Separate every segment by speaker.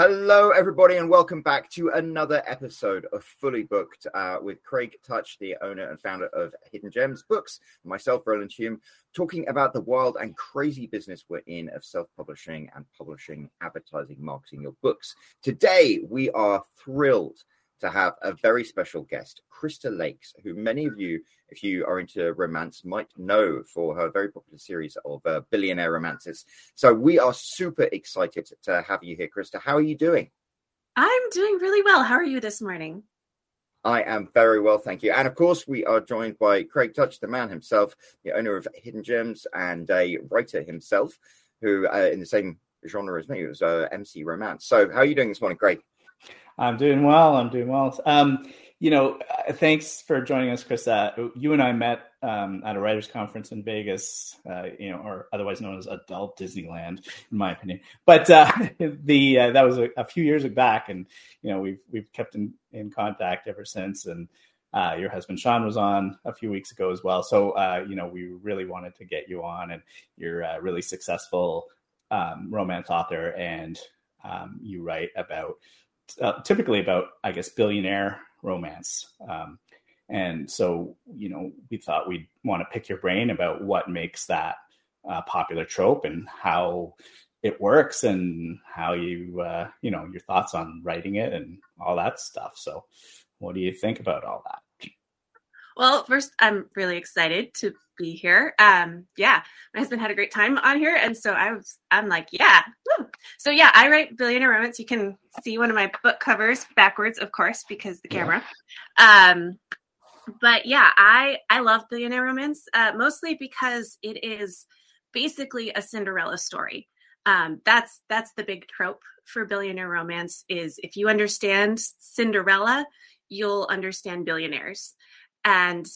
Speaker 1: Hello, everybody, and welcome back to another episode of Fully Booked uh, with Craig Touch, the owner and founder of Hidden Gems Books, myself, Roland Hume, talking about the wild and crazy business we're in of self publishing and publishing, advertising, marketing your books. Today, we are thrilled to have a very special guest, Krista Lakes, who many of you, if you are into romance, might know for her very popular series of uh, billionaire romances. So we are super excited to have you here, Krista. How are you doing?
Speaker 2: I'm doing really well. How are you this morning?
Speaker 1: I am very well, thank you. And of course, we are joined by Craig Touch, the man himself, the owner of Hidden Gems and a writer himself, who uh, in the same genre as me was uh, MC Romance. So, how are you doing this morning, Craig?
Speaker 3: I'm doing well. I'm doing well. Um, you know, uh, thanks for joining us, Chris. Uh, you and I met um, at a writers' conference in Vegas, uh, you know, or otherwise known as Adult Disneyland, in my opinion. But uh, the uh, that was a, a, few years back, and you know, we've we've kept in, in contact ever since. And uh, your husband Sean was on a few weeks ago as well. So you know, we really wanted to get you on, and you're a really successful um, romance author, and um, you write about uh, typically about, I guess, billionaire romance. Um, and so, you know, we thought we'd want to pick your brain about what makes that uh, popular trope and how it works and how you, uh, you know, your thoughts on writing it and all that stuff. So, what do you think about all that?
Speaker 2: Well, first, I'm really excited to be here. Um, yeah, my husband had a great time on here, and so I was, I'm like, yeah. Woo. So yeah, I write billionaire romance. You can see one of my book covers backwards, of course, because the camera. Um, but yeah, I I love billionaire romance uh, mostly because it is basically a Cinderella story. Um, that's that's the big trope for billionaire romance is if you understand Cinderella, you'll understand billionaires. And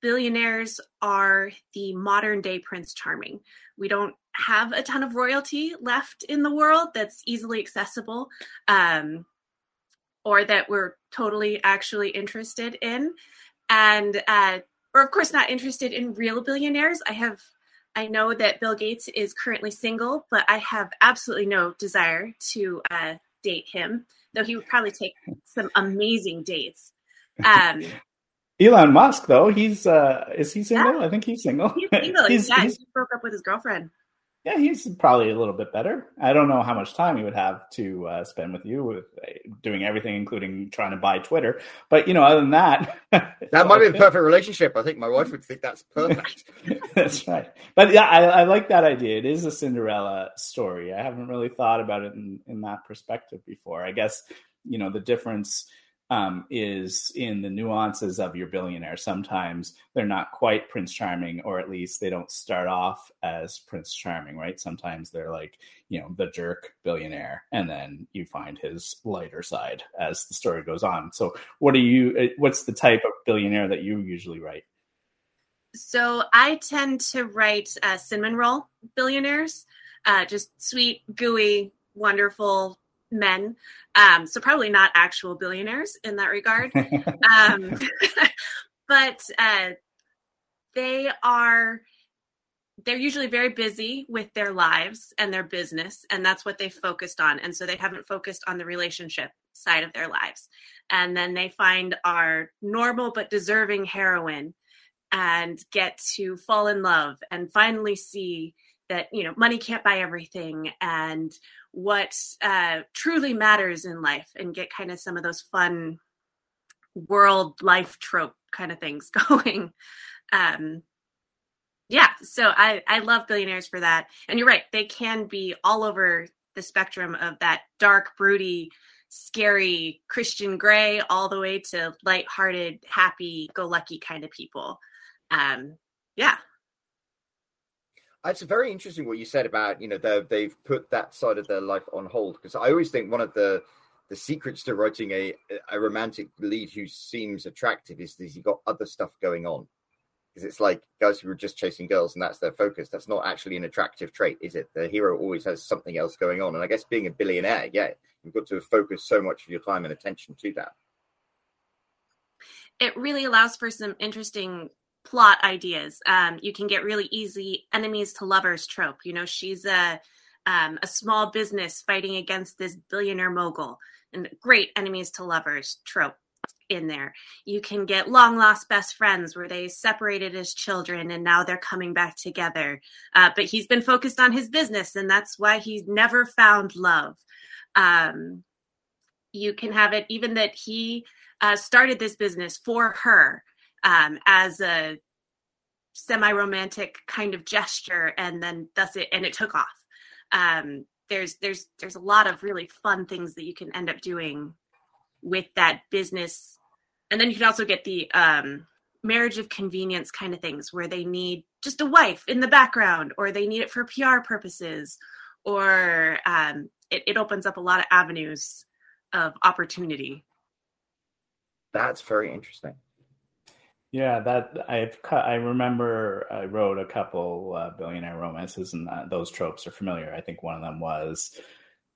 Speaker 2: billionaires are the modern day Prince Charming. We don't have a ton of royalty left in the world that's easily accessible um, or that we're totally actually interested in. And, uh, or of course, not interested in real billionaires. I have, I know that Bill Gates is currently single, but I have absolutely no desire to uh, date him, though he would probably take some amazing dates. Um,
Speaker 3: Elon Musk, though, he's uh is he single? Yeah. I think he's single.
Speaker 2: He's single. he's, yeah, he's, he broke up with his girlfriend.
Speaker 3: Yeah, he's probably a little bit better. I don't know how much time he would have to uh, spend with you, with uh, doing everything, including trying to buy Twitter. But you know, other than that,
Speaker 1: that might be the perfect relationship. I think my wife would think that's perfect.
Speaker 3: that's right. But yeah, I, I, like that idea. It is a Cinderella story. I haven't really thought about it in, in that perspective before. I guess you know the difference um, is in the nuances of your billionaire. Sometimes they're not quite Prince Charming, or at least they don't start off as Prince Charming, right? Sometimes they're like, you know, the jerk billionaire, and then you find his lighter side as the story goes on. So, what are you? Uh, what's the type of billionaire that you usually write?
Speaker 2: So, I tend to write uh, cinnamon roll billionaires, uh, just sweet, gooey, wonderful men. Um, so probably not actual billionaires in that regard. um, but uh, they are they're usually very busy with their lives and their business and that's what they focused on and so they haven't focused on the relationship side of their lives and then they find our normal but deserving heroine and get to fall in love and finally see that you know money can't buy everything and what uh, truly matters in life and get kind of some of those fun world life trope kind of things going. Um yeah so i i love billionaires for that. And you're right they can be all over the spectrum of that dark broody scary christian grey all the way to light-hearted happy go lucky kind of people. Um yeah
Speaker 1: it's very interesting what you said about you know they've put that side of their life on hold because I always think one of the the secrets to writing a a romantic lead who seems attractive is that he got other stuff going on. Because it's like guys who are just chasing girls and that's their focus. That's not actually an attractive trait is it? The hero always has something else going on. And i guess being a billionaire yeah you've got to focus so much of your time and attention to that.
Speaker 2: It really allows for some interesting plot ideas. Um, you can get really easy enemies to lovers trope. You know, she's a um, a small business fighting against this billionaire mogul, and great enemies to lovers trope in there. You can get long lost best friends where they separated as children and now they're coming back together. Uh, but he's been focused on his business and that's why he's never found love. Um, you can have it even that he uh, started this business for her um, as a semi-romantic kind of gesture and then thus it and it took off. Um, there's there's there's a lot of really fun things that you can end up doing with that business. And then you can also get the um, marriage of convenience kind of things where they need just a wife in the background or they need it for pr purposes or um, it, it opens up a lot of avenues of opportunity.
Speaker 1: That's very interesting
Speaker 3: yeah, that I've cut. I remember I wrote a couple uh, billionaire romances, and that, those tropes are familiar. I think one of them was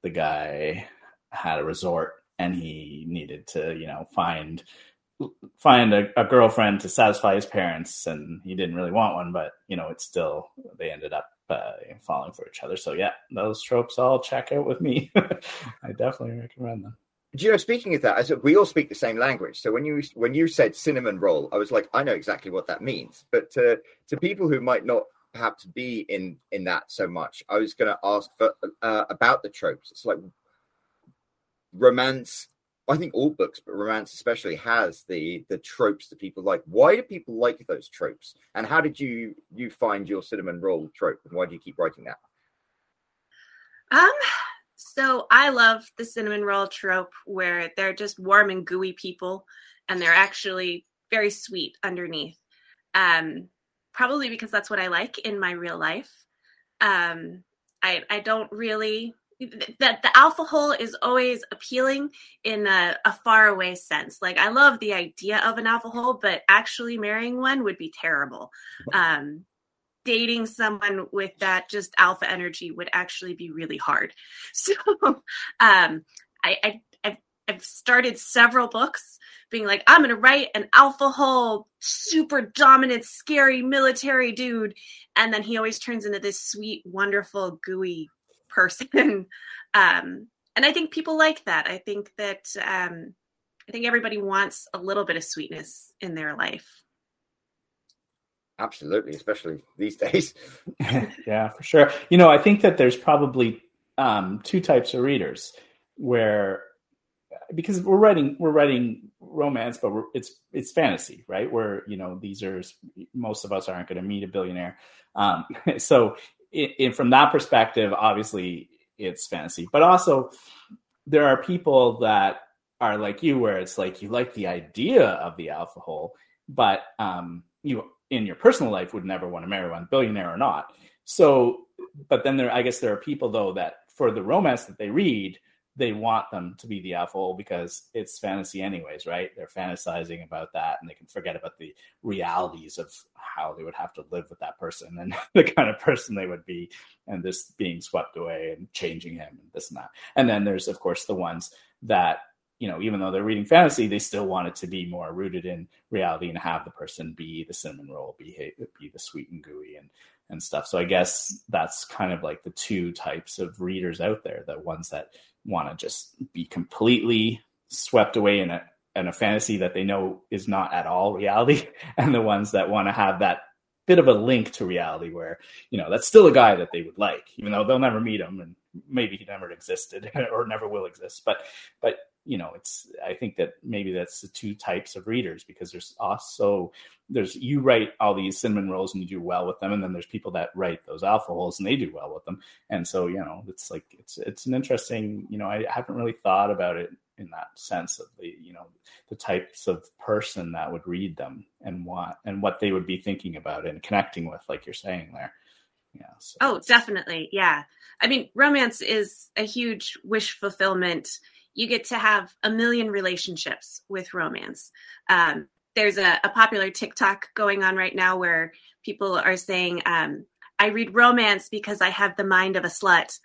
Speaker 3: the guy had a resort and he needed to, you know, find find a, a, girlfriend to satisfy his parents, and he didn't really want one, but you know, it's still they ended up uh, falling for each other. So yeah, those tropes all check out with me. I definitely recommend them.
Speaker 1: Do you know? Speaking of that, said we all speak the same language. So when you when you said cinnamon roll, I was like, I know exactly what that means. But to to people who might not perhaps be in in that so much, I was going to ask for uh, about the tropes. It's like romance. I think all books, but romance especially, has the the tropes that people like. Why do people like those tropes? And how did you you find your cinnamon roll trope? And why do you keep writing that?
Speaker 2: Um, so I love the cinnamon roll trope where they're just warm and gooey people and they're actually very sweet underneath. Um, probably because that's what I like in my real life. Um, I, I don't really that the alpha hole is always appealing in a, a far away sense. Like I love the idea of an alpha hole, but actually marrying one would be terrible. Um, dating someone with that just alpha energy would actually be really hard. So um, I, I I've, I've started several books being like, I'm gonna write an alpha hole, super dominant, scary military dude, and then he always turns into this sweet, wonderful, gooey person. um, and I think people like that. I think that um, I think everybody wants a little bit of sweetness in their life.
Speaker 1: Absolutely, especially these days.
Speaker 3: yeah, for sure. You know, I think that there's probably um, two types of readers where because we're writing we're writing romance, but it's it's fantasy, right? Where you know these are most of us aren't going to meet a billionaire, um, so it, it, from that perspective, obviously it's fantasy. But also, there are people that are like you, where it's like you like the idea of the alpha hole, but um, you in your personal life would never want to marry one, billionaire or not. So, but then there, I guess there are people though that for the romance that they read, they want them to be the alpha hole because it's fantasy anyways, right? They're fantasizing about that and they can forget about the realities of how they would have to live with that person and the kind of person they would be and this being swept away and changing him and this and that. And then there's of course the ones that you know, even though they're reading fantasy, they still want it to be more rooted in reality and have the person be the cinnamon roll, be be the sweet and gooey and and stuff. So I guess that's kind of like the two types of readers out there: the ones that want to just be completely swept away in a in a fantasy that they know is not at all reality, and the ones that want to have that bit of a link to reality where you know that's still a guy that they would like even though they'll never meet him and maybe he never existed or never will exist but but you know it's i think that maybe that's the two types of readers because there's also there's you write all these cinnamon rolls and you do well with them and then there's people that write those alpha holes and they do well with them. And so you know it's like it's it's an interesting you know i haven't really thought about it in that sense of the you know the types of person that would read them and what and what they would be thinking about and connecting with like you're saying there. Yeah
Speaker 2: so. Oh definitely. Yeah. I mean romance is a huge wish fulfillment you get to have a million relationships with romance. Um, there's a, a, popular TikTok going on right now where people are saying, um, I read romance because I have the mind of a slut,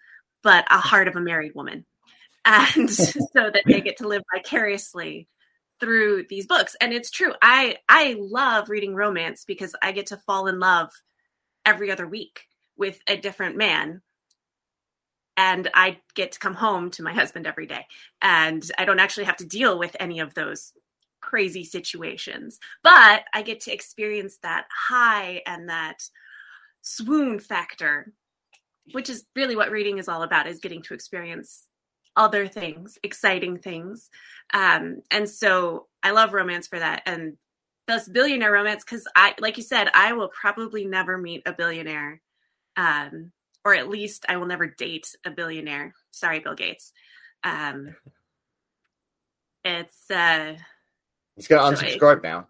Speaker 2: but a heart of a married woman. And so that they get to live vicariously through these books. And it's true. I I love reading romance because I get to fall in love every other week with a different man and I get to come home to my husband every day. And I don't actually have to deal with any of those crazy situations, but I get to experience that high and that swoon factor, which is really what reading is all about is getting to experience other things, exciting things. Um, and so I love romance for that. And thus billionaire romance, because I, like you said, I will probably never meet a billionaire. Um, or at least I will never date a billionaire. Sorry, Bill Gates. Um, it's uh,
Speaker 1: he's gonna unsubscribe now.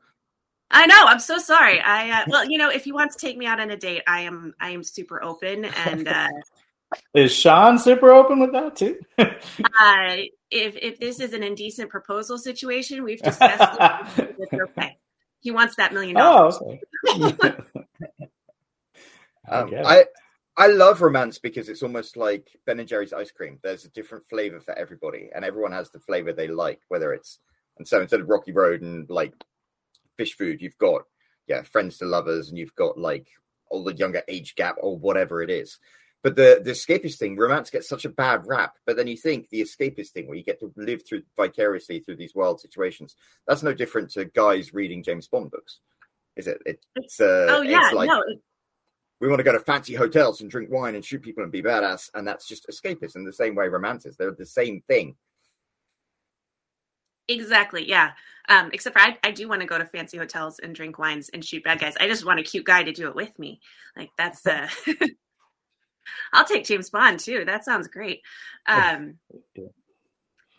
Speaker 2: I know. I'm so sorry. I uh, well, you know, if you want to take me out on a date, I am I am super open and. Uh,
Speaker 3: is Sean super open with that too?
Speaker 2: uh, if if this is an indecent proposal situation, we've discussed it. okay. He wants that million dollars. Oh, okay.
Speaker 1: um, I I love romance because it's almost like Ben and Jerry's ice cream. There's a different flavor for everybody, and everyone has the flavor they like. Whether it's and so instead of Rocky Road and like fish food, you've got yeah friends to lovers, and you've got like all the younger age gap or whatever it is. But the the escapist thing, romance gets such a bad rap. But then you think the escapist thing, where you get to live through vicariously through these wild situations, that's no different to guys reading James Bond books, is it? it it's uh,
Speaker 2: oh yeah,
Speaker 1: it's like,
Speaker 2: no,
Speaker 1: we want to go to fancy hotels and drink wine and shoot people and be badass, and that's just escapist in the same way romance is. They're the same thing.
Speaker 2: Exactly. Yeah. Um, except for I, I do want to go to fancy hotels and drink wines and shoot bad guys. I just want a cute guy to do it with me. Like that's uh I'll take James Bond too. That sounds great. Um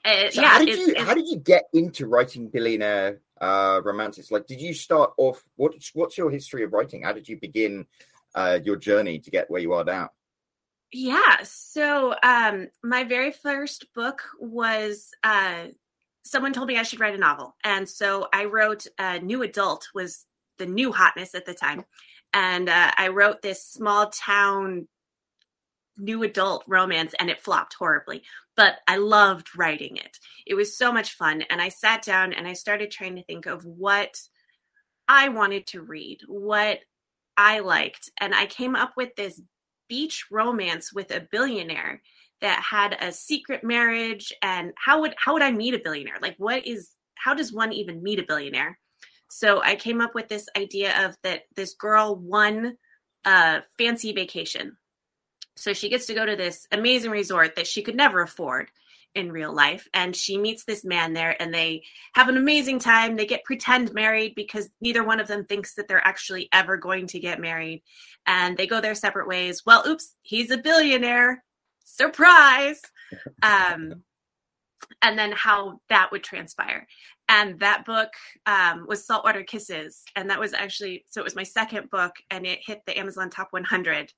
Speaker 2: uh,
Speaker 1: so
Speaker 2: yeah,
Speaker 1: how did you how did you get into writing billionaire uh romances? Like did you start off what what's your history of writing? How did you begin uh, your journey to get where you are now?
Speaker 2: Yeah. So um, my very first book was uh, someone told me I should write a novel, and so I wrote a new adult was the new hotness at the time, and uh, I wrote this small town new adult romance and it flopped horribly but i loved writing it it was so much fun and i sat down and i started trying to think of what i wanted to read what I liked. And I came up with this beach romance with a billionaire that had a secret marriage and how would how would I meet a billionaire? Like what is how does one even meet a billionaire? So I came up with this idea of that this girl won a fancy vacation. So she gets to go to this amazing resort that she could never afford in real life. And she meets this man there and they have an amazing time. They get pretend married because neither one of them thinks that they're actually ever going to get married. And they go their separate ways. Well oops he's a billionaire. Surprise. Um, and then how that would transpire. And that book um, was saltwater kisses. And that was actually so it was my second book and it hit the amazon top 100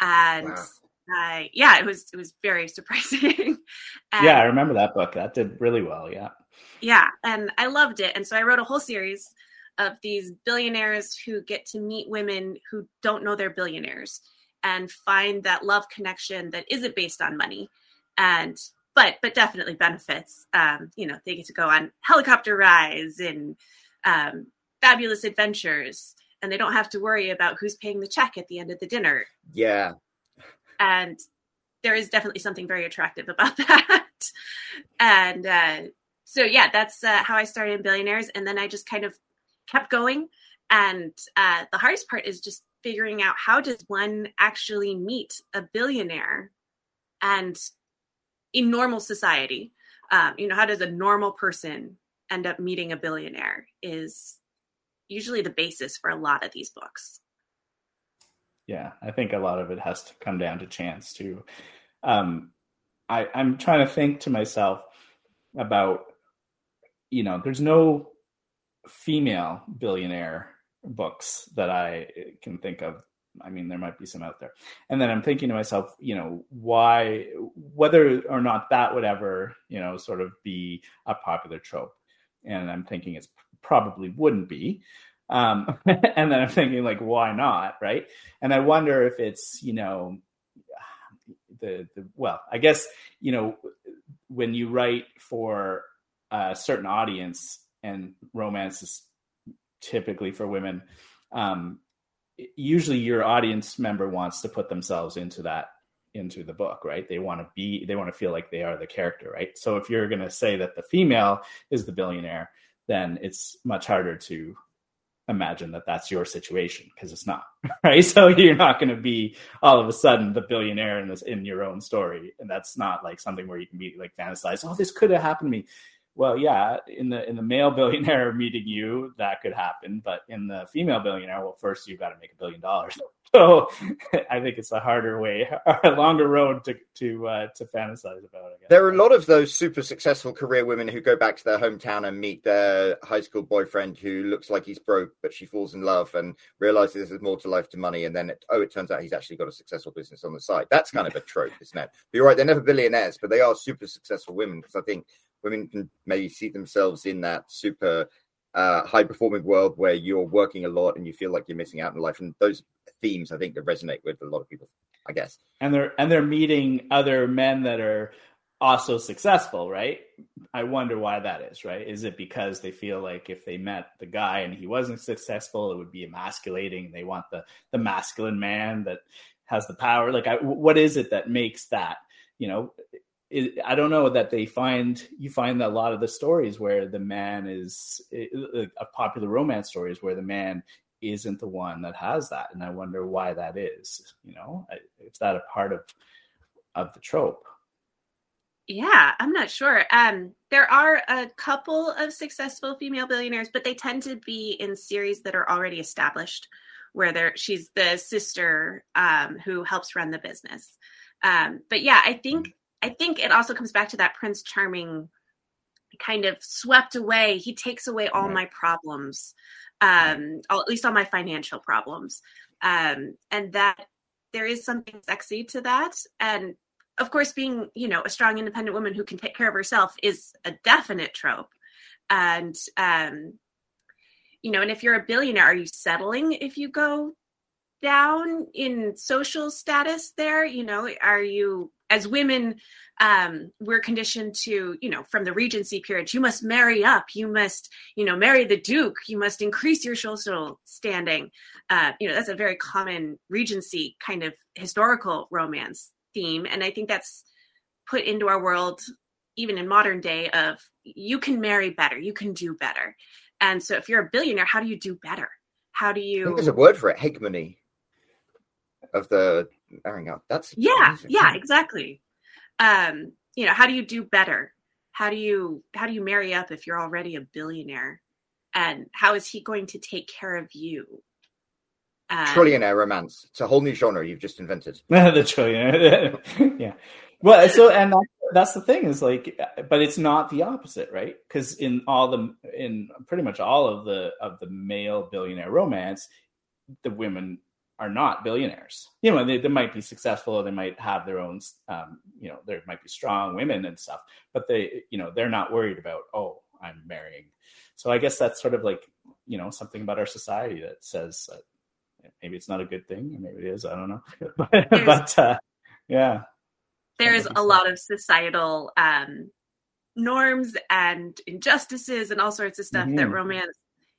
Speaker 2: and wow uh, yeah, it was it was very surprising.
Speaker 3: and, yeah, I remember that book. That did really well. Yeah.
Speaker 2: Yeah, and I loved it, and so I wrote a whole series of these billionaires who get to meet women who don't know they're billionaires and find that love connection that isn't based on money, and but but definitely benefits. Um, you know, they get to go on helicopter rides and um, fabulous adventures and they don't have to worry about who's paying the check at the end of the dinner.
Speaker 1: Yeah
Speaker 2: and there is definitely something very attractive about that. And uh, so yeah that's uh, how i started in billionaires. And then i just kind of kept going. And uh, the hardest part is just figuring out how does one actually meet a billionaire and in normal society? Um, you know how does a normal person end up meeting a billionaire is usually the basis for a lot of these books
Speaker 3: yeah i think a lot of it has to come down to chance too. Um i i'm trying to think to myself about you know there's no female billionaire books that i can think of. I mean there might be some out there. And then i'm thinking to myself you know why whether or not that would ever you know sort of be a popular trope. And i'm thinking it's probably wouldn't be um, and then I'm thinking, like, why not? Right. And I wonder if it's, you know, the, the, well, I guess, you know, when you write for a certain audience and romance is typically for women, um, usually your audience member wants to put themselves into that into the book, right? They want to be, they want to feel like they are the character, right? So if you're going to say that the female is the billionaire, then it's much harder to imagine that that's your situation because it's not right? So you're not going to be all of a sudden the billionaire in this in your own story and that's not like something where you can be like fantasize oh this could have happened to me. Well yeah in the in the male billionaire meeting you that could happen but in the female billionaire well first you've got to make a billion dollars so i think it's a harder way a longer road to to uh, to fantasize about it
Speaker 1: there are a lot of those super successful career women who go back to their hometown and meet their high school boyfriend who looks like he's broke but she falls in love and realizes there's more to life to money. And then it, oh it turns out he's actually got a successful business on the side. That's kind of a trope isn't it? But you're right they're never billionaires but they are super successful women. Because i think women can maybe see themselves in that super uh, high performing world where you're working a lot and you feel like you're missing out in life. And those themes, I think, that resonate with a lot of people. I guess.
Speaker 3: And they're and they're meeting other men that are also successful, right? I wonder why that is, right? Is it because they feel like if they met the guy and he wasn't successful, it would be emasculating? They want the the masculine man that has the power. Like, I, what is it that makes that? You know, it, I don't know that they find you find that a lot of the stories where the man is a popular romance stories where the man isn't the one that has that, and I wonder why that is. You know, is that a part of of the trope?
Speaker 2: Yeah, I'm not sure. Um, there are a couple of successful female billionaires, but they tend to be in series that are already established, where there she's the sister um, who helps run the business. Um, but yeah, I think I think it also comes back to that Prince Charming kind of swept away. He takes away all right. my problems, um, at least all my financial problems. Um, and that there is something sexy to that. And of course, being, you know, a strong, independent woman who can take care of herself is a definite trope. And, um, you know, and if you're a billionaire, are you settling if you go down in social status there? You know, are you as women um, we're conditioned to you know from the regency period you must marry up you must you know marry the duke you must increase your social standing. Uh, you know that's a very common regency kind of historical romance theme and i think that's put into our world even in modern day of you can marry better you can do better. And so if you're a billionaire how do you do better? How do you
Speaker 1: there's a word for it hypergamy of the marrying up that's
Speaker 2: yeah amazing. yeah exactly. Um you know how do you do better? How do you how do you marry up if you're already a billionaire? And how is he going to take care of you?
Speaker 1: Um, trillionaire romance. It's a whole new genre you've just invented.
Speaker 3: The trillionaire. Yeah. Well so and that's, that's the thing is like but it's not the opposite right? Because in all the in pretty much all of the of the male billionaire romance the women are not billionaires. You know, they, they might be successful, they might have their own, um, you know, there might be strong women and stuff, but they, you know, they're not worried about, oh, I'm marrying. So I guess that's sort of like, you know, something about our society that says uh, maybe it's not a good thing, or maybe it is. I don't know, but, but uh, yeah,
Speaker 2: there's a lot of societal um, norms and injustices and all sorts of stuff mm-hmm. that romance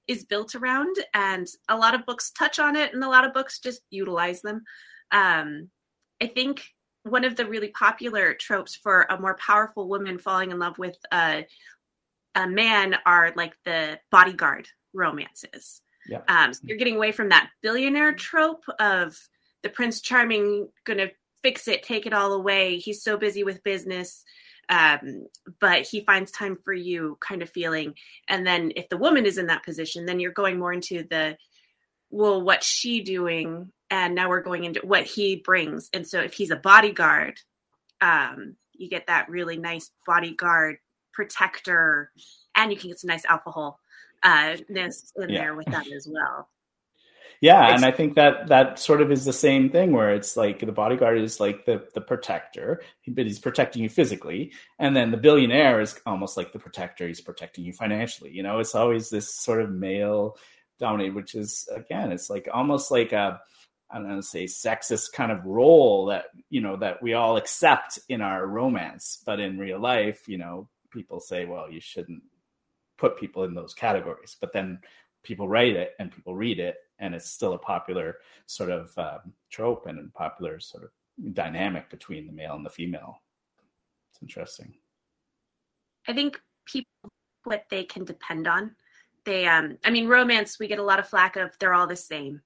Speaker 2: is built around and a lot of books touch on it and a lot of books just utilize them. Um, i think one of the really popular tropes for a more powerful woman falling in love with a, a man are like the bodyguard romances. Yeah. Um, so you're getting away from that billionaire trope of the prince charming gonna fix it take it all away. He's so busy with business um, but he finds time for you kind of feeling. And then if the woman is in that position, then you're going more into the, well, what's she doing? And now we're going into what he brings. And so if he's a bodyguard, um, you get that really nice bodyguard protector, and you can get some nice alpha hole uh, in yeah. there with that as well.
Speaker 3: Yeah, and I think that that sort of is the same thing where it's like the bodyguard is like the the protector, but he's protecting you physically, and then the billionaire is almost like the protector. He's protecting you financially. You know, it's always this sort of male dominated, which is again, it's like almost like a I don't know, say sexist kind of role that you know that we all accept in our romance, but in real life, you know, people say, well, you shouldn't put people in those categories, but then people write it and people read it and it's still a popular sort of um, trope and a popular sort of dynamic between the male and the female. It's interesting.
Speaker 2: I think people what they can depend on. They um I mean romance we get a lot of flack of they're all the same.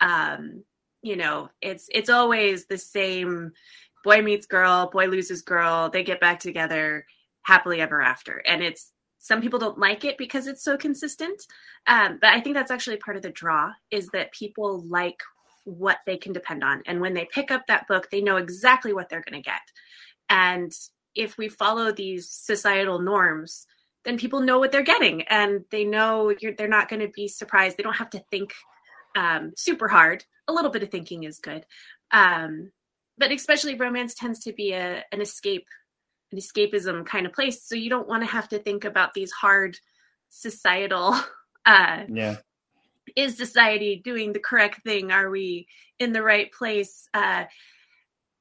Speaker 2: Um you know, it's it's always the same boy meets girl, boy loses girl, they get back together happily ever after. And it's some people don't like it because it's so consistent. Um, but I think that's actually part of the draw is that people like what they can depend on. And when they pick up that book, they know exactly what they're going to get. And if we follow these societal norms, then people know what they're getting and they know they're not going to be surprised. They don't have to think um, super hard. A little bit of thinking is good. Um, but especially romance tends to be a, an escape, an escapism kind of place. So you don't want to have to think about these hard societal uh,
Speaker 3: yeah
Speaker 2: is society doing the correct thing? Are we in the right place? Uh,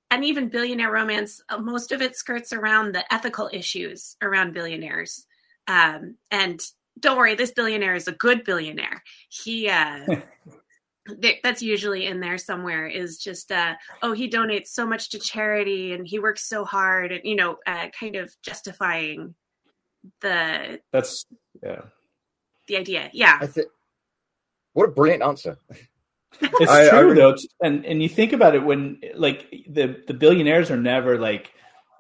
Speaker 2: and even billionaire romance, uh, most of it skirts around the ethical issues around billionaires. Um, and don't worry, this billionaire is a good billionaire. He, uh, that's usually in there somewhere is just, uh, oh, he donates so much to charity and he works so hard and, you know, uh, kind of justifying the.
Speaker 3: That's, yeah.
Speaker 2: The idea. Yeah.
Speaker 1: I, th- what a brilliant answer.
Speaker 3: It's I, true I, though, and and you think about it when like the the billionaires are never like,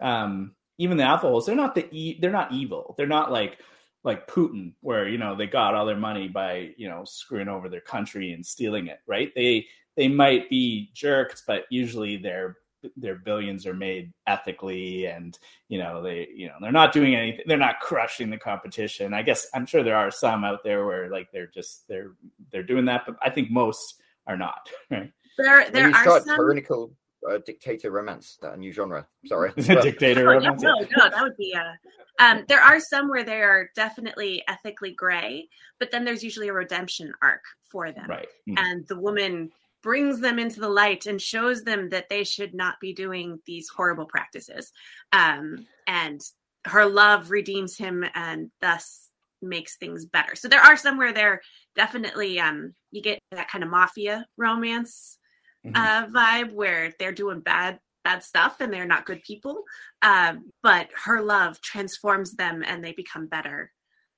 Speaker 3: um, even the assholes. They're not the e- they're not evil. They're not like like Putin, where you know they got all their money by you know screwing over their country and stealing it. Right? They they might be jerks, but usually they're their billions are made ethically and you know they you know they're not doing anything they're not crushing the competition i guess i'm sure there are some out there where like they're just they're they're doing that but i think most are not right
Speaker 2: there there
Speaker 1: when you
Speaker 2: are
Speaker 1: start
Speaker 2: some...
Speaker 1: tyrannical uh, dictator romance that a new genre sorry
Speaker 3: dictator
Speaker 2: oh,
Speaker 3: romance
Speaker 2: no, no that would be uh um, there are some where they are definitely ethically gray, but then there's usually a redemption arc for them.
Speaker 3: Right.
Speaker 2: Mm-hmm. And the woman brings them into the light and shows them that they should not be doing these horrible practices. Um, and her love redeems him and thus makes things better. So there are some where they're definitely um, you get that kind of mafia romance mm-hmm. uh, vibe where they're doing bad bad stuff and they're not good people. Um, but her love transforms them and they become better.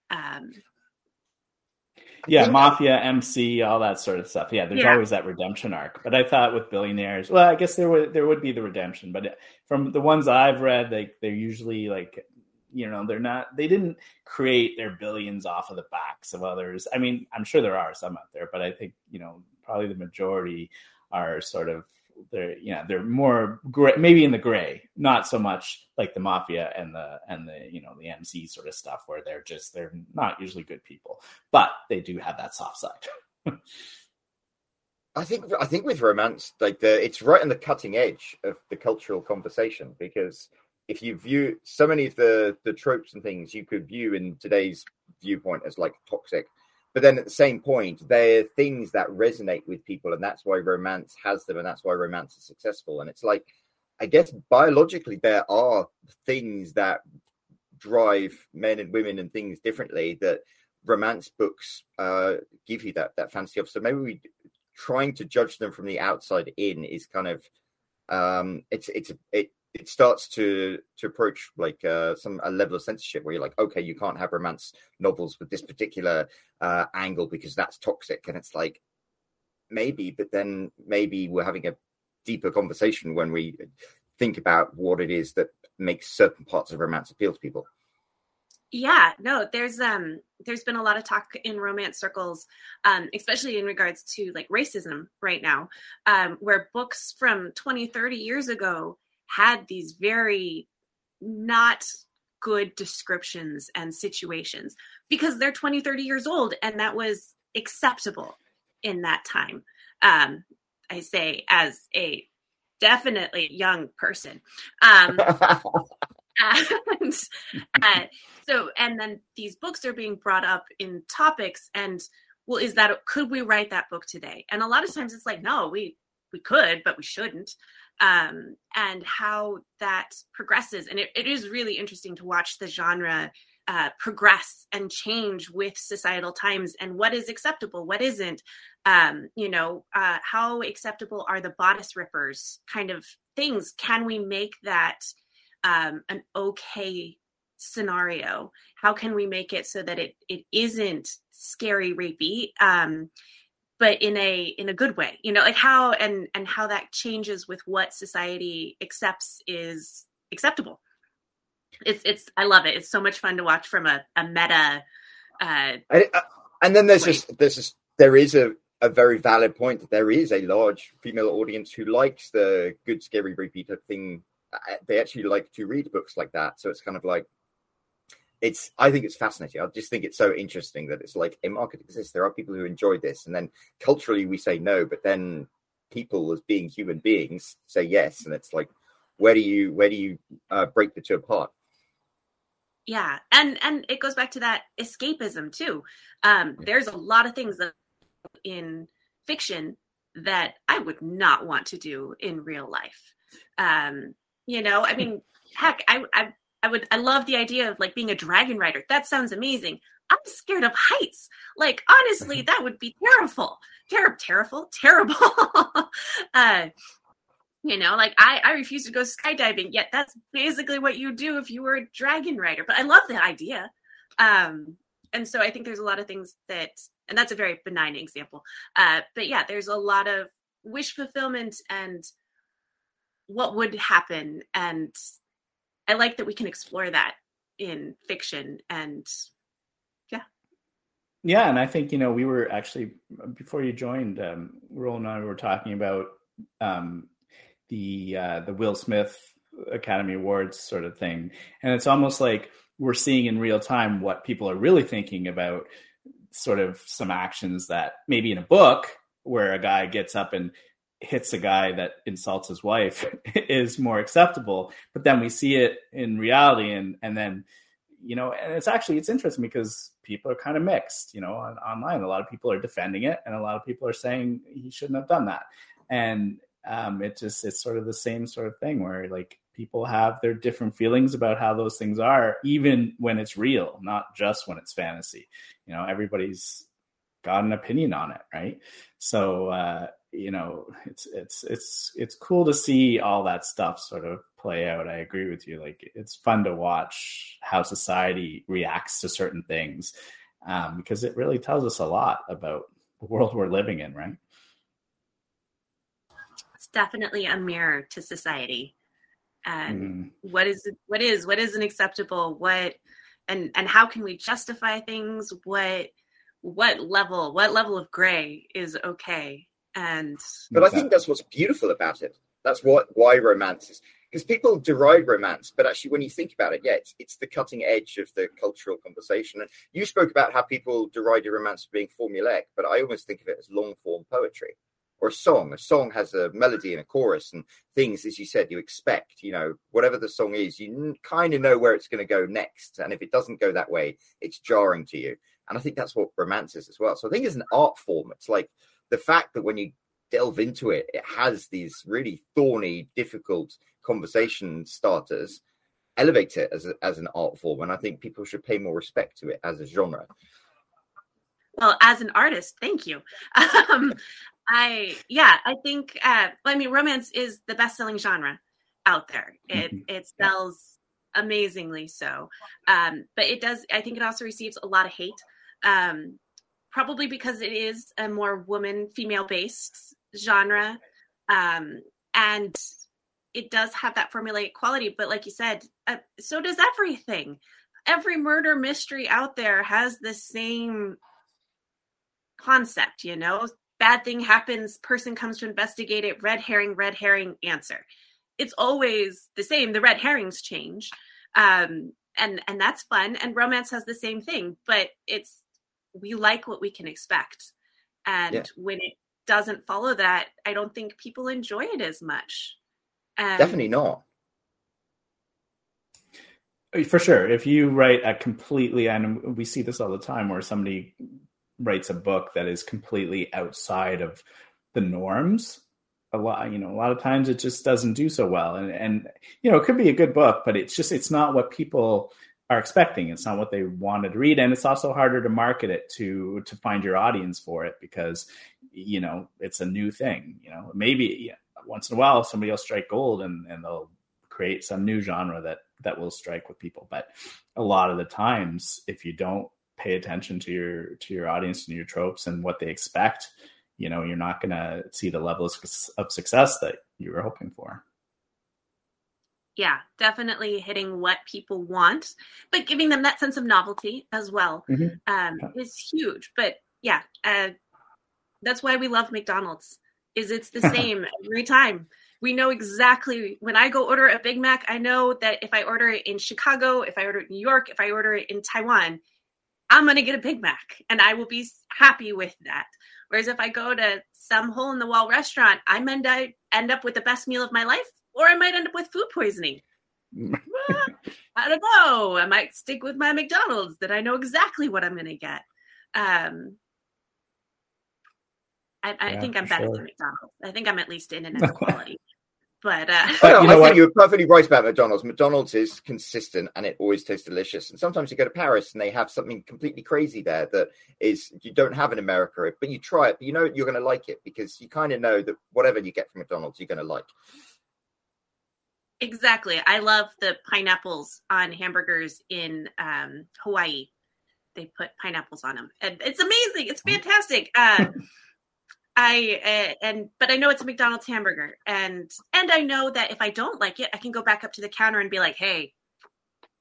Speaker 2: Um,
Speaker 3: yeah, mafia, MC, all that sort of stuff. Yeah, there's yeah. always that redemption arc. But I thought with billionaires, well, I guess there would there would be the redemption. But from the ones I've read, they they're usually like, you know, they're not they didn't create their billions off of the backs of others. I mean, I'm sure there are some out there, but I think you know probably the majority are sort of they're you know they're more gray, maybe in the gray, not so much like the mafia and the and the you know the MC sort of stuff where they're just they're not usually good people, but they do have that soft side.
Speaker 1: I think I think with romance, like the it's right on the cutting edge of the cultural conversation because if you view so many of the the tropes and things you could view in today's viewpoint as like toxic but then at the same point, they're things that resonate with people, and that's why romance has them, and that's why romance is successful. And it's like, I guess biologically, there are things that drive men and women and things differently that romance books uh, give you that that fantasy of. So maybe we trying to judge them from the outside in is kind of um, it's it's it it starts to to approach like uh, some a level of censorship where you're like, okay, you can't have romance novels with this particular uh, angle because that's toxic, and it's like maybe, but then maybe we're having a deeper conversation when we think about what it is that makes certain parts of romance appeal to people.
Speaker 2: Yeah, no, there's um there's been a lot of talk in romance circles, um, especially in regards to like racism right now, um, where books from 20, 30 years ago had these very not good descriptions and situations because they're 20 30 years old and that was acceptable in that time. Um i say as a definitely young person. Um and uh, so and then these books are being brought up in topics and well is that could we write that book today? And a lot of times it's like no we we could but we shouldn't um, and how that progresses. And it, it is really interesting to watch the genre uh, progress and change with societal times and what is acceptable, what isn't. Um, you know, uh, how acceptable are the bodice rippers kind of things can we make that um, an okay scenario how can we make it so that it it isn't scary rapey um but in a in a good way you know like how and and how that changes with what society accepts is acceptable. It's it's i love it. It's so much fun to watch from a, a meta uh
Speaker 1: I, I, and then there's just there's just there is a a very valid point that there is a large female audience who likes the good scary repeat thing. Uh, they actually like to read books like that. So it's kind of like it's i think it's fascinating i just think it's so interesting that it's like a market exists there are people who enjoy this and then culturally we say no but then people as being human beings say yes and it's like where do you where do you uh, break the two apart
Speaker 2: yeah and and it goes back to that escapism too um yeah. there's a lot of things that in fiction that I would not want to do in real life. Um, you know, I mean, heck, I, I, I would, I love the idea of like being a dragon rider. That sounds amazing. I'm scared of heights. Like, honestly, that would be terrible, terrible, terrible, terrible. uh, you know, like I, I refuse to go skydiving. Yet that's basically what you do if you were a dragon rider. But I love the idea. Um, and so I think there's a lot of things that and that's a very benign example uh, but yeah there's a lot of wish fulfillment and what would happen and i like that we can explore that in fiction and yeah.
Speaker 3: Yeah and i think you know we were actually before you joined um roland and i were talking about um the uh the will smith academy awards sort of thing. And it's almost like we're seeing in real time what people are really thinking about sort of some actions that maybe in a book where a guy gets up and hits a guy that insults his wife is more acceptable but then we see it in reality and and then you know and it's actually it's interesting because people are kind of mixed you know on, online. A lot of people are defending it and a lot of people are saying he shouldn't have done that. And um it just it's sort of the same sort of thing where like people have their different feelings about how those things are even when it's real not just when it's fantasy. You know everybody's got an opinion on it right? So uh you know it's it's it's it's cool to see all that stuff sort of play out. I agree with you. Like it's fun to watch how society reacts to certain things um, because it really tells us a lot about the world we're living in right?
Speaker 2: It's definitely a mirror to society. And mm. what is what is what isn't acceptable what and and how can we justify things? What what level what level of gray is okay and
Speaker 1: but i think that's what's beautiful about it that's what why romance is because people deride romance but actually when you think about it yeah it's, it's the cutting edge of the cultural conversation and you spoke about how people deride romance being formulaic but i almost think of it as long form poetry or a song. A song has a melody and a chorus and things, as you said, you expect, you know, whatever the song is, you kind of know where it's going to go next. And if it doesn't go that way, it's jarring to you. And I think that's what romance is as well. So I think it's an art form. It's like the fact that when you delve into it, it has these really thorny, difficult conversation starters, elevates it as, a, as an art form. And I think people should pay more respect to it as a genre.
Speaker 2: Well, as an artist, thank you. Um, I yeah, I think uh I mean romance is the best selling genre out there. It mm-hmm. it sells amazingly so. Um but it does I think it also receives a lot of hate. Um probably because it is a more woman female based genre. Um and it does have that formulaic quality, but like you said, uh, so does everything. Every murder mystery out there has the same concept, you know, bad thing happens, person comes to investigate it, red herring, red herring, answer. It's always the same. The red herrings change. Um, and and that's fun. And romance has the same thing, but it's we like what we can expect. And yeah. when it doesn't follow that, I don't think people enjoy it as much.
Speaker 1: Um, Definitely not.
Speaker 3: For sure. If you write a completely, and we see this all the time where somebody writes a book that is completely outside of the norms a lot you know a lot of times it just doesn't do so well and and you know it could be a good book but it's just it's not what people are expecting it's not what they wanted to read and it's also harder to market it to to find your audience for it because you know it's a new thing you know maybe once in a while somebody will strike gold and and they'll create some new genre that that will strike with people. But a lot of the times, if you don't pay attention to your to your audience and your tropes and what they expect, you know, you're not going to see the level of, of success that you were hoping for.
Speaker 2: Yeah, definitely hitting what people want, but giving them that sense of novelty as well mm-hmm. um, yeah. is huge. But yeah, uh, that's why we love McDonald's. Is it's the same every time we know exactly when I go order a Big Mac, I know that if I order it in Chicago, if I order it in New York, if I order it in Taiwan, I'm going to get a Big Mac and I will be happy with that. Whereas if I go to some hole in the wall restaurant, I might end up with the best meal of my life or I might end up with food poisoning. I don't know. I might stick with my McDonald's that I know exactly what I'm going to get. Um, I, I yeah, think I'm better sure. than McDonald's. I think I'm at least in and out quality. But, uh,
Speaker 1: but you know I what? think you're perfectly right about McDonald's. McDonald's is consistent and it always tastes delicious. And sometimes you go to Paris and they have something completely crazy there that is you don't have in America, but you try it, but you know you're going to like it because you kind of know that whatever you get from McDonald's, you're going to like.
Speaker 2: Exactly. I love the pineapples on hamburgers in um, Hawaii. They put pineapples on them, and it's amazing. It's fantastic. Uh, I uh, and but I know it's a McDonald's hamburger, and and I know that if I don't like it, I can go back up to the counter and be like, "Hey,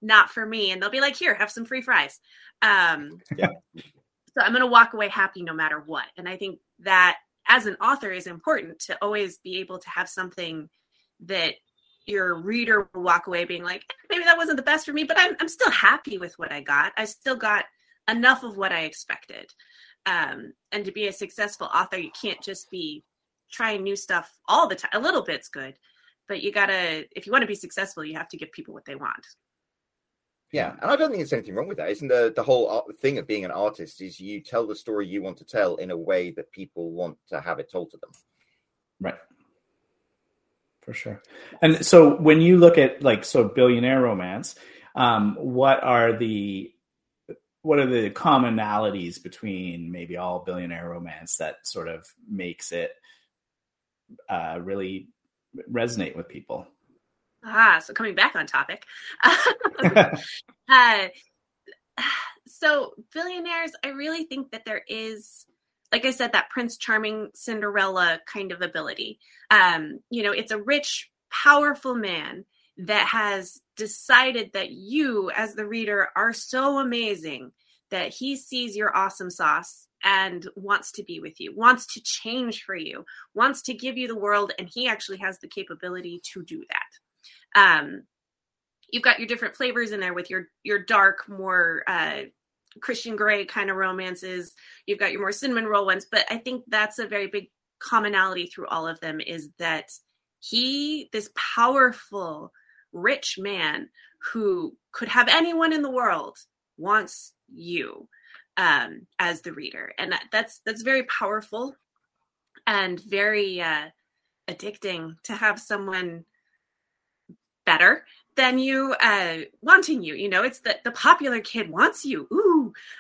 Speaker 2: not for me," and they'll be like, "Here, have some free fries." Um, yeah. So I'm going to walk away happy no matter what, and I think that as an author is important to always be able to have something that your reader will walk away being like, eh, maybe that wasn't the best for me, but I'm I'm still happy with what I got. I still got enough of what I expected. Um, and to be a successful author, you can't just be trying new stuff all the time. A little bit's good, but you gotta, if you want to be successful, you have to give people what they want.
Speaker 1: Yeah, and I don't think there's anything wrong with that. Isn't the the whole thing of being an artist is you tell the story you want to tell in a way that people want to have it told to them.
Speaker 3: Right. For sure. And so when you look at like so billionaire romance, um, what are the what are the commonalities between maybe all billionaire romance that sort of makes it uh, really resonate with people?
Speaker 2: Ah, so coming back on topic. uh, so billionaires, I really think that there is, like I said, that Prince Charming Cinderella kind of ability. Um, you know, it's a rich, powerful man that has decided that you, as the reader, are so amazing that he sees your awesome sauce and wants to be with you, wants to change for you, wants to give you the world, and he actually has the capability to do that. Um, you've got your different flavors in there with your your dark, more uh, Christian Grey kind of romances. You've got your more cinnamon roll ones, but I think that's a very big commonality through all of them is that he, this powerful, rich man who could have anyone in the world wants you um, as the reader and that, that's that's very powerful and very uh, addicting to have someone better than you uh, wanting you you know? It's that the popular kid wants you. Ooh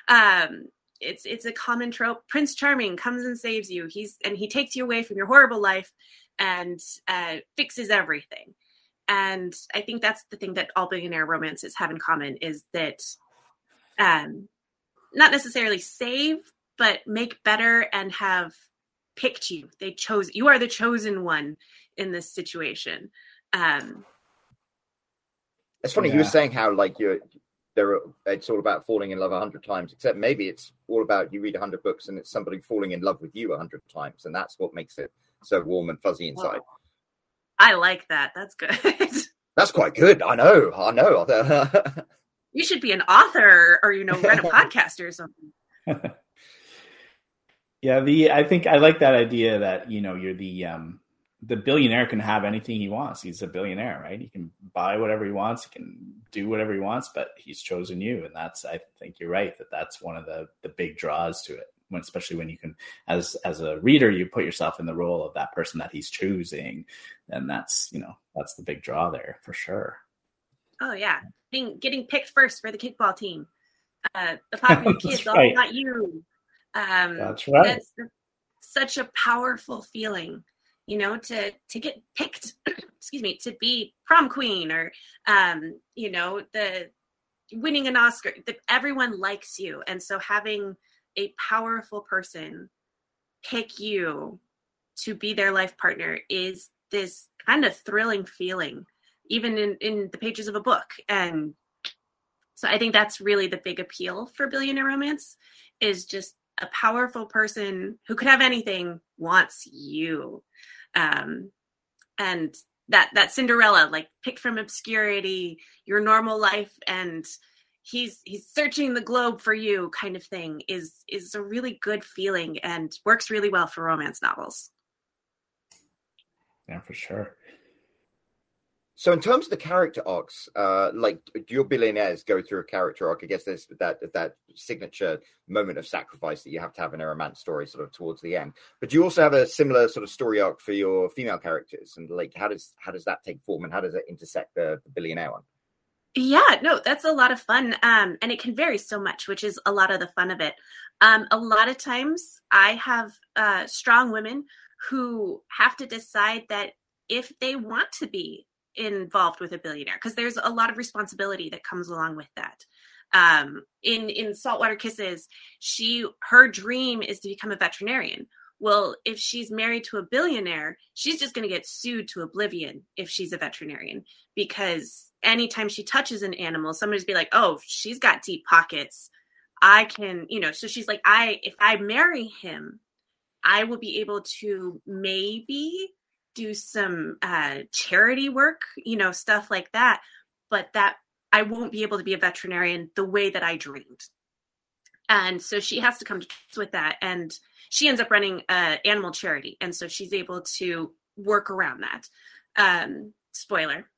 Speaker 2: um, it's it's a common trope. Prince charming comes and saves you. He's and he takes you away from your horrible life and uh, fixes everything. And I think that's the thing that all billionaire romances have in common is that um, not necessarily save, but make better and have picked you. They chose you are the chosen one in this situation. Um,
Speaker 1: it's funny yeah. you were saying how like you're there. It's all about falling in love a hundred times. Except maybe it's all about you read a hundred books and it's somebody falling in love with you a hundred times, and that's what makes it so warm and fuzzy inside.
Speaker 2: I like that. That's good.
Speaker 1: That's quite good. I know. I know.
Speaker 2: you should be an author or you know run a podcast or something.
Speaker 3: yeah, the I think I like that idea that you know you're the um the billionaire can have anything he wants. He's a billionaire, right? He can buy whatever he wants. He can do whatever he wants, but he's chosen you, and that's I think you're right that that's one of the the big draws to it when especially when you can as as a reader you put yourself in the role of that person that he's choosing And that's you know that's the big draw there for sure
Speaker 2: oh yeah being getting picked first for the kickball team uh the popular kids right. all not you um
Speaker 3: that's right
Speaker 2: that's such a powerful feeling you know to to get picked excuse me to be prom queen or um you know the winning an oscar the, everyone likes you. And so having a powerful person pick you to be their life partner is this kind of thrilling feeling even in in the pages of a book. And so i think that's really the big appeal for billionaire romance is just a powerful person who could have anything wants you. Um and that that cinderella like picked from obscurity your normal life and he's he's searching the globe for you kind of thing is is a really good feeling and works really well for romance novels.
Speaker 3: Yeah for sure
Speaker 1: so in terms of the character arcs, uh, like your billionaires go through a character arc. I guess there's that that signature moment of sacrifice that you have to have in a romance story, sort of towards the end. But do you also have a similar sort of story arc for your female characters, and like how does how does that take form, and how does it intersect the, the billionaire one?
Speaker 2: Yeah, no, that's a lot of fun, um, and it can vary so much, which is a lot of the fun of it. Um, a lot of times, I have uh, strong women who have to decide that if they want to be involved with a billionaire because there's a lot of responsibility that comes along with that. Um, in in saltwater kisses she her dream is to become a veterinarian. Well if she's married to a billionaire she's just going to get sued to oblivion if she's a veterinarian because anytime she touches an animal somebody's be like oh she's got deep pockets. I can you know so she's like i if i marry him i will be able to maybe do some uh, charity work, you know, stuff like that. But that I won't be able to be a veterinarian the way that I dreamed. And so she has to come to terms with that. And she ends up running an animal charity. And so she's able to work around that. Um, spoiler.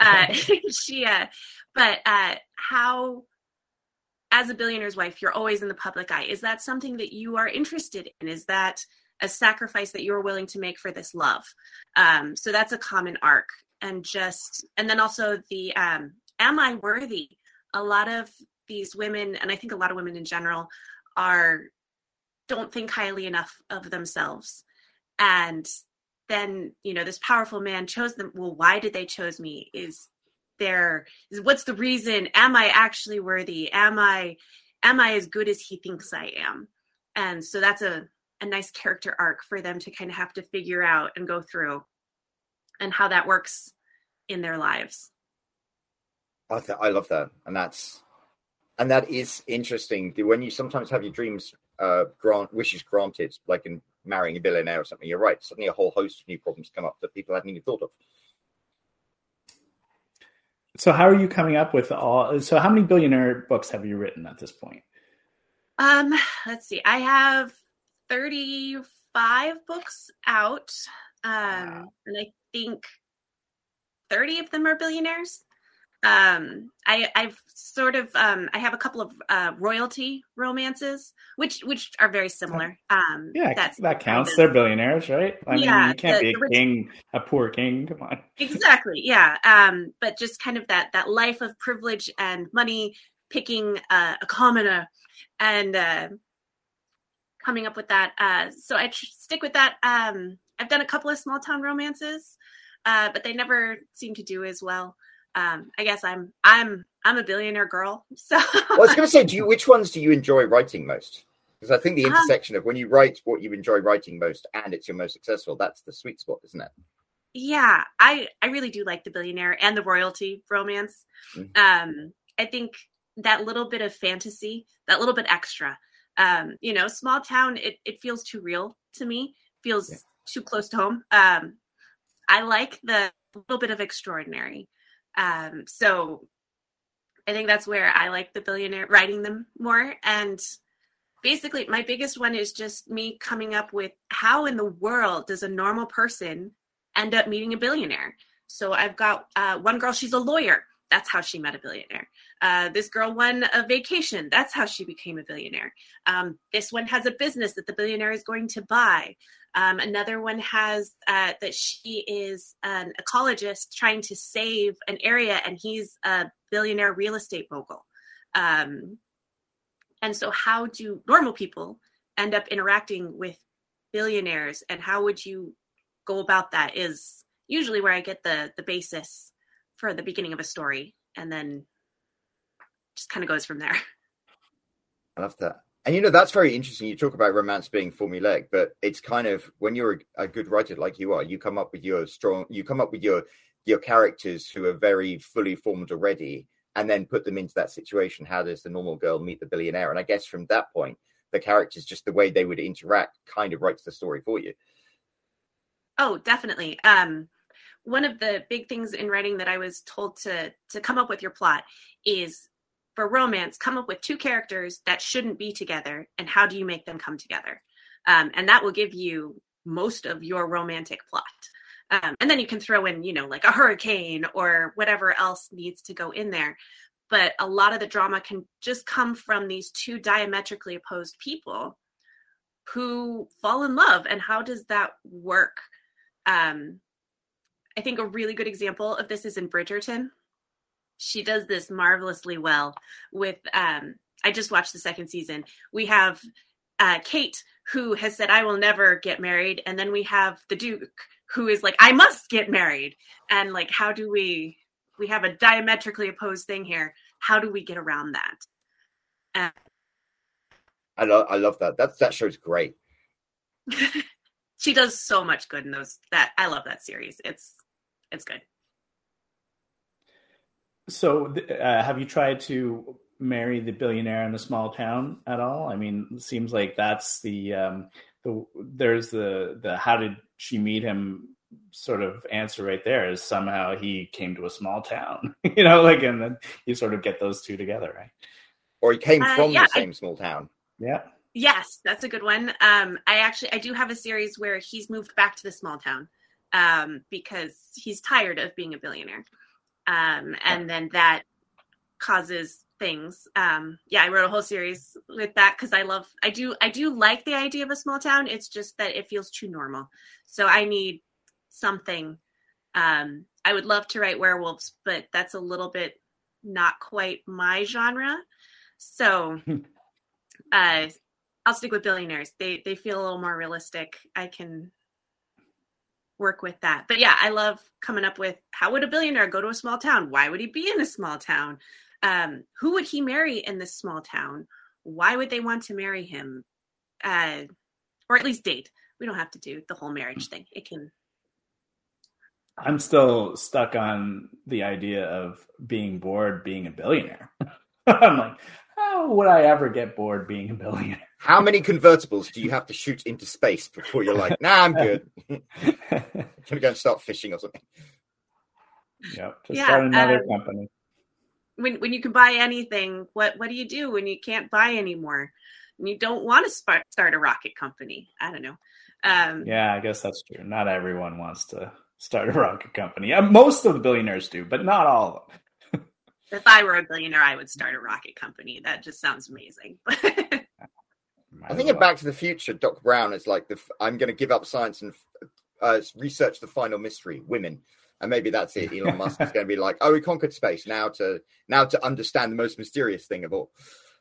Speaker 2: Uh, she, uh, but uh, how, as a billionaire's wife, you're always in the public eye. Is that something that you are interested in? Is that a sacrifice that you're willing to make for this love. Um, so that's a common arc. And just, and then also the, um, am I worthy? A lot of these women, and I think a lot of women in general, are, don't think highly enough of themselves. And then, you know, this powerful man chose them. Well, why did they chose me? Is there, is what's the reason? Am I actually worthy? Am I, am I as good as he thinks I am? And so that's a a nice character arc for them to kind of have to figure out and go through and how that works in their lives.
Speaker 1: I, th- I love that. And that's, and that is interesting when you sometimes have your dreams uh grant wishes granted like in marrying a billionaire or something you're right suddenly a whole host of new problems come up that people hadn't even thought of
Speaker 3: so how are you coming up with all so how many billionaire books have you written at this point
Speaker 2: um let's see i have 35 books out. Um, wow. And I think 30 of them are billionaires. Um, I, I've sort of um, I have a couple of uh, royalty romances, which which are very similar. Um,
Speaker 3: yeah, that's that counts. Kind of, They're billionaires, right? I yeah, mean, you can't the, be a rich, king, a poor king. Come on.
Speaker 2: Exactly. Yeah. Um, but just kind of that that life of privilege and money, picking uh, a commoner, and uh, coming up with that. Uh, so I tr- stick with that. Um, I've done a couple of small town romances, uh, but they never seem to do as well. Um, I guess I'm I'm I'm a billionaire girl. So
Speaker 1: well, I was going to say, do you which ones do you enjoy writing most? Because I think the um, intersection um, of when you write what you enjoy writing most and it's your most successful, that's the sweet spot, isn't it?
Speaker 2: Yeah, I I really do like the billionaire and the royalty romance. Mm-hmm. Um, I think that little bit of fantasy, that little bit extra, um, you know, small town, it, it feels too real to me, feels yeah. too close to home. Um, I like the little bit of extraordinary. Um, so I think that's where I like the billionaire writing them more. And basically, my biggest one is just me coming up with how in the world does a normal person end up meeting a billionaire? So I've got uh, one girl, she's a lawyer. That's how she met a billionaire. Uh, this girl won a vacation. That's how she became a billionaire. Um, this one has a business that the billionaire is going to buy. Um, another one has uh, that she is an ecologist trying to save an area, and he's a billionaire real estate mogul. Um, and so, how do normal people end up interacting with billionaires, and how would you go about that is usually where I get the the basis for the beginning of a story, and then just kind of goes from there.
Speaker 1: I love that. And you know that's very interesting. You talk about romance being formulaic, but it's kind of when you're a, a, good writer like you are, you come up with your strong, you come up with your your characters who are very fully formed already, and then put them into that situation. How does the normal girl meet the billionaire? And I guess from that point, the characters, just the way they would interact, kind of writes the story for you.
Speaker 2: Oh, definitely. Um, one of the big things in writing that I was told to to come up with your plot is for romance, come up with two characters that shouldn't be together, and how do you make them come together? Um, and that will give you most of your romantic plot. Um, and then you can throw in, you know, like a hurricane or whatever else needs to go in there. But a lot of the drama can just come from these two diametrically opposed people who fall in love. And how does that work? Um, I think a really good example of this is in Bridgerton. She does this marvelously well with um i just watched the second season. We have uh kate who has said i will never get married and then we have the duke who is like i must get married. And like how do we we have a diametrically opposed thing here. How do we get around that?
Speaker 1: Uh, i love i love that. That that show's great.
Speaker 2: She does so much good in those that i love that series. It's it's good
Speaker 3: so, uh, have you tried to marry the billionaire in the small town at all? I mean, it seems like that's the um, the there's the the how did she meet him sort of answer right there is somehow he came to a small town, you know, like and then you sort of get those two together, right?
Speaker 1: Or he came uh, from yeah, the same I, small town.
Speaker 3: Yeah.
Speaker 2: Yes, that's a good one. Um, I actually I do have a series where he's moved back to the small town um, because he's tired of being a billionaire um, and then that causes things. Um, yeah, I wrote a whole series with that because I love, I do, I do like the idea of a small town. It's just that it feels too normal. So I need something. Um, I would love to write werewolves, but that's a little bit not quite my genre. So uh, I'll stick with billionaires. They they feel a little more realistic. I can work with that. But yeah, I love coming up with how would a billionaire go to a small town? Why would he be in a small town? Um, who would he marry in this small town? Why would they want to marry him? Uh, or at least date. We don't have to do the whole marriage thing. It can.
Speaker 3: I'm still stuck on the idea of being bored being a billionaire. I'm like, how would I ever get bored being a billionaire?
Speaker 1: How many convertibles do you have to shoot into space before you're like, nah, I'm good? Can we go and start fishing or something?
Speaker 3: Yep, just yeah, start another um, company.
Speaker 2: When when you can buy anything, what what do you do when you can't buy anymore? And you don't want to start start a rocket company. I don't know. Um,
Speaker 3: yeah, I guess that's true. Not everyone wants to start a rocket company. Yeah, most of the billionaires do, but not all of them.
Speaker 2: If I were a billionaire, I would start a rocket company. That just sounds amazing.
Speaker 1: I think in Back to the Future, Doc Brown is like the I'm going to give up science and uh, research the final mystery, women, and maybe that's it. Elon Musk is going to be like, oh, we conquered space now to now to understand the most mysterious thing of all.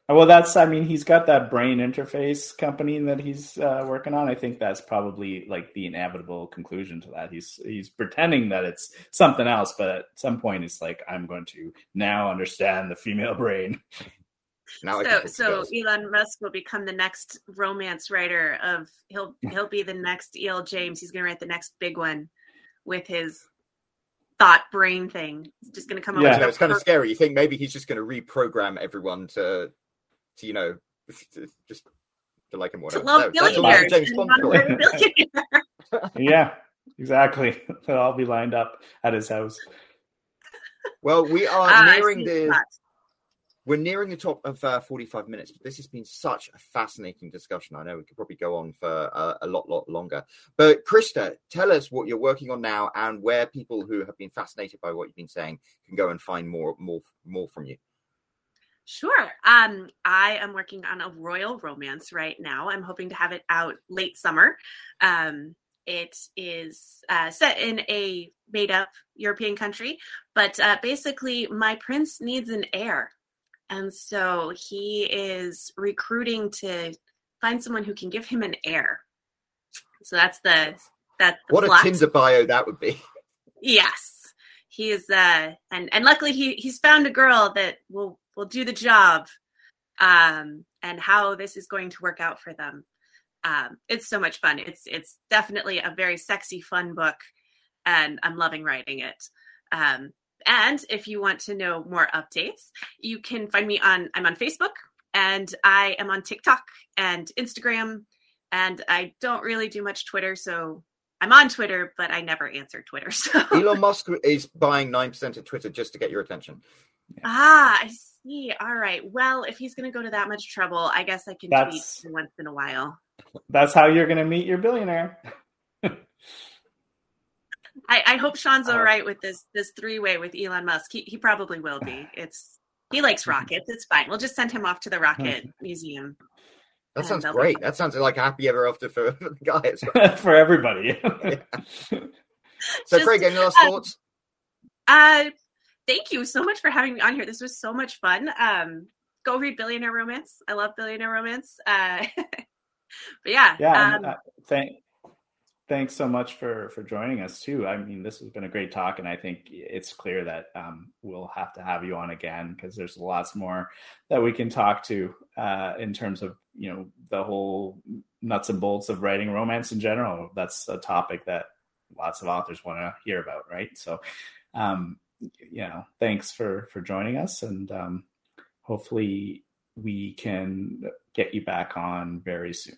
Speaker 3: Well, that's I mean, he's got that brain interface company that he's uh, working on. I think that's probably like the inevitable conclusion to that. He's he's pretending that it's something else, but at some point, it's like I'm going to now understand the female brain.
Speaker 2: Now so so Elon Musk will become the next romance writer of he'll he'll be the next E.L. James. He's gonna write the next big one with his thought brain thing. He's just gonna come
Speaker 1: yeah. up. Yeah, it's kind of scary. You think maybe he's just gonna reprogram everyone to to you know just to like him whatever. To love no, James Bond
Speaker 3: yeah, exactly. They'll all be lined up at his house.
Speaker 1: Well, we are uh, nearing the we're nearing the top of uh, 45 minutes, but this has been such a fascinating discussion. I know we could probably go on for uh, a lot, lot longer. But Krista, tell us what you're working on now and where people who have been fascinated by what you've been saying can go and find more, more, more from you.
Speaker 2: Sure. Um, I am working on a royal romance right now. I'm hoping to have it out late summer. Um, it is uh, set in a made up European country, but uh, basically, my prince needs an heir and so he is recruiting to find someone who can give him an heir. So that's the That
Speaker 1: what
Speaker 2: plot.
Speaker 1: a Tinder bio that would be.
Speaker 2: Yes, he is, uh, and and luckily he he's found a girl that will will do the job, um, and how this is going to work out for them. Um, it's so much fun. It's it's definitely a very sexy, fun book, and I'm loving writing it. Um, and if you want to know more updates, you can find me on I'm on Facebook and I am on TikTok and Instagram, and I don't really do much Twitter, so I'm on Twitter, but I never answer Twitter. So
Speaker 1: Elon Musk is buying 9% of Twitter just to get your attention.
Speaker 2: ah, I see. All right. Well, if he's going to go to that much trouble, I guess I can
Speaker 3: That's-
Speaker 2: tweet once in a while.
Speaker 3: That's how you're going to meet your billionaire.
Speaker 2: I, I hope Sean's all
Speaker 1: Uh,
Speaker 2: right with this this three way with Elon Musk. He he probably will be. It's he likes rockets. It's fine. We'll just send him off to the rocket museum.
Speaker 1: That sounds great. That sounds like happy ever after for, for the guy. as.
Speaker 3: For everybody.
Speaker 1: So,
Speaker 2: Just,
Speaker 1: Craig, any last
Speaker 2: uh,
Speaker 1: thoughts?
Speaker 2: Uh, thank you so much for having me on here. This was so much fun. Um, go read Billionaire Romance. I love Billionaire Romance. Uh, but yeah,
Speaker 3: yeah.
Speaker 2: um,
Speaker 3: uh, thank, thanks so much for for joining us too. I mean, this has been a great talk, and I think it's clear that um, we'll have to have you on again because there's lots more that we can talk to uh, in terms of you know the whole nuts and bolts of writing romance in general. That's a topic that lots of authors want to hear about, right? So, um, you know, thanks for for joining us, and um, hopefully we can get you back on very soon.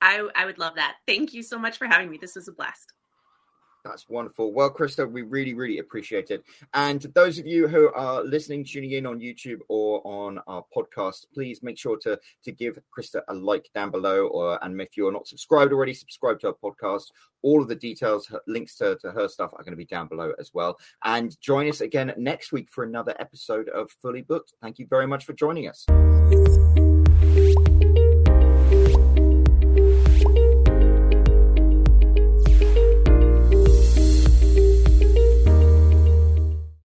Speaker 2: I I would love that. Thank you so much for having me. This was a blast.
Speaker 1: That's wonderful. Well, Krista, we really, really appreciate it. And those of you who are listening, tuning in on YouTube or on our podcast, please make sure to to give Krista a like down below. Or and if you're not subscribed already, subscribe to our podcast. All of the details, her- links to, to her stuff are going to be down below as well. And join us again next week for another episode of Fully Booked. Thank you very much for joining us.